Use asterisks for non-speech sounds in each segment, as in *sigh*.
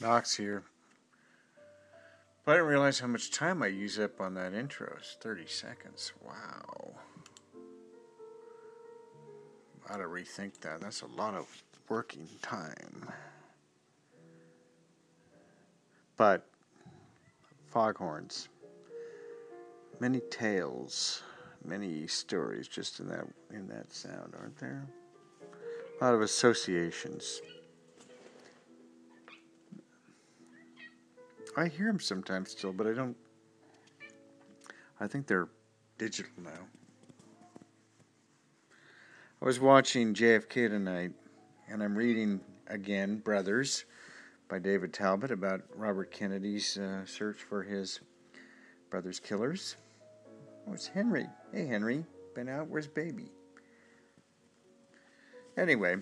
Knox here. But I didn't realize how much time I use up on that intro. It's 30 seconds. Wow. I to rethink that. That's a lot of working time. But foghorns. Many tales, many stories just in that in that sound, aren't there? A lot of associations. I hear them sometimes still, but I don't. I think they're digital now. I was watching JFK tonight, and I'm reading again Brothers by David Talbot about Robert Kennedy's uh, search for his brother's killers. Oh, it's Henry. Hey, Henry. Been out? Where's baby? Anyway,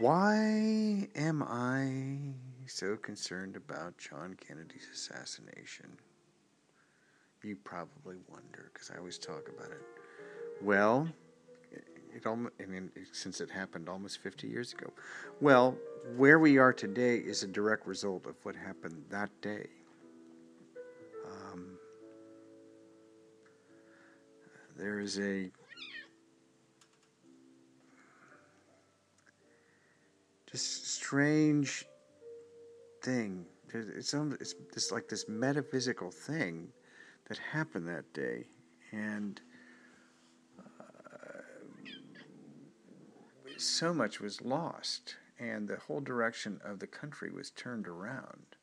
why am I so concerned about John Kennedy's assassination? You probably wonder because I always talk about it. Well, it almost, I mean, since it happened almost 50 years ago. Well, where we are today is a direct result of what happened that day. Um, there is a just strange thing. It's, it's it's like this metaphysical thing that happened that day, and uh, so much was lost, and the whole direction of the country was turned around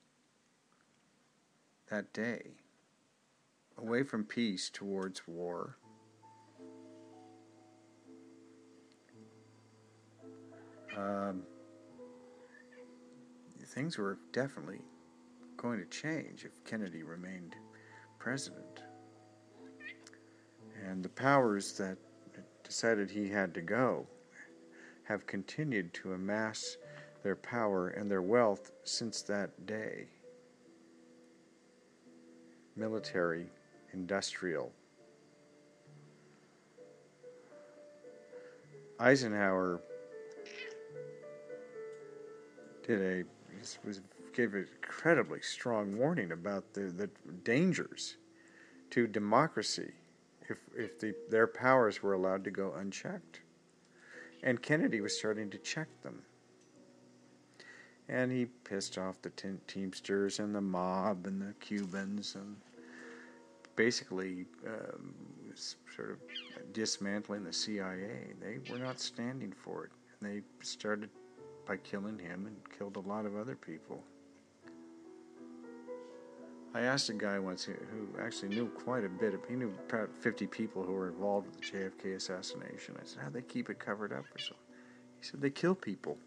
that day, away from peace towards war. Um, things were definitely going to change if Kennedy remained president. And the powers that decided he had to go have continued to amass their power and their wealth since that day. Military, industrial. Eisenhower did a was gave an incredibly strong warning about the, the dangers to democracy if if the, their powers were allowed to go unchecked. And Kennedy was starting to check them. And he pissed off the Teamsters and the mob and the Cubans and basically um, sort of dismantling the CIA. They were not standing for it. And they started by killing him and killed a lot of other people. I asked a guy once who, actually knew quite a bit. He knew about 50 people who were involved with the JFK assassination. I said, "How they keep it covered up?" Or so. He said, "They kill people,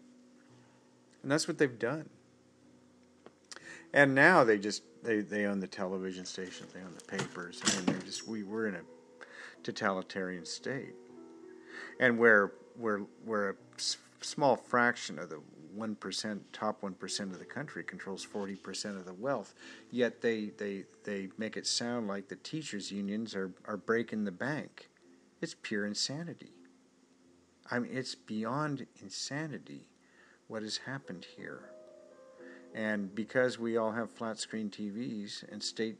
and that's what they've done." And now they just they, they own the television stations, they own the papers. Mean, they're just we we're in a totalitarian state, and where where where a small fraction of the 1%, top 1% of the country controls 40% of the wealth. Yet they, they, they make it sound like the teachers' unions are, are breaking the bank. It's pure insanity. I mean, it's beyond insanity what has happened here. And because we all have flat screen TVs and state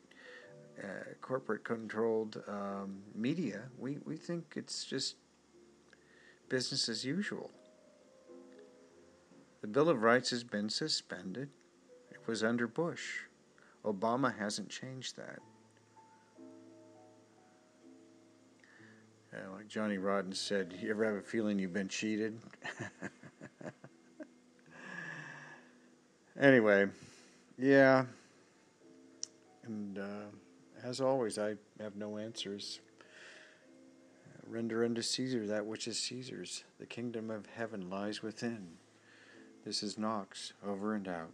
uh, corporate controlled um, media, we, we think it's just business as usual. The Bill of Rights has been suspended. It was under Bush. Obama hasn't changed that. Uh, like Johnny Rotten said, you ever have a feeling you've been cheated? *laughs* anyway, yeah. And uh, as always, I have no answers. Render unto Caesar that which is Caesar's. The kingdom of heaven lies within. This is Knox, over and out.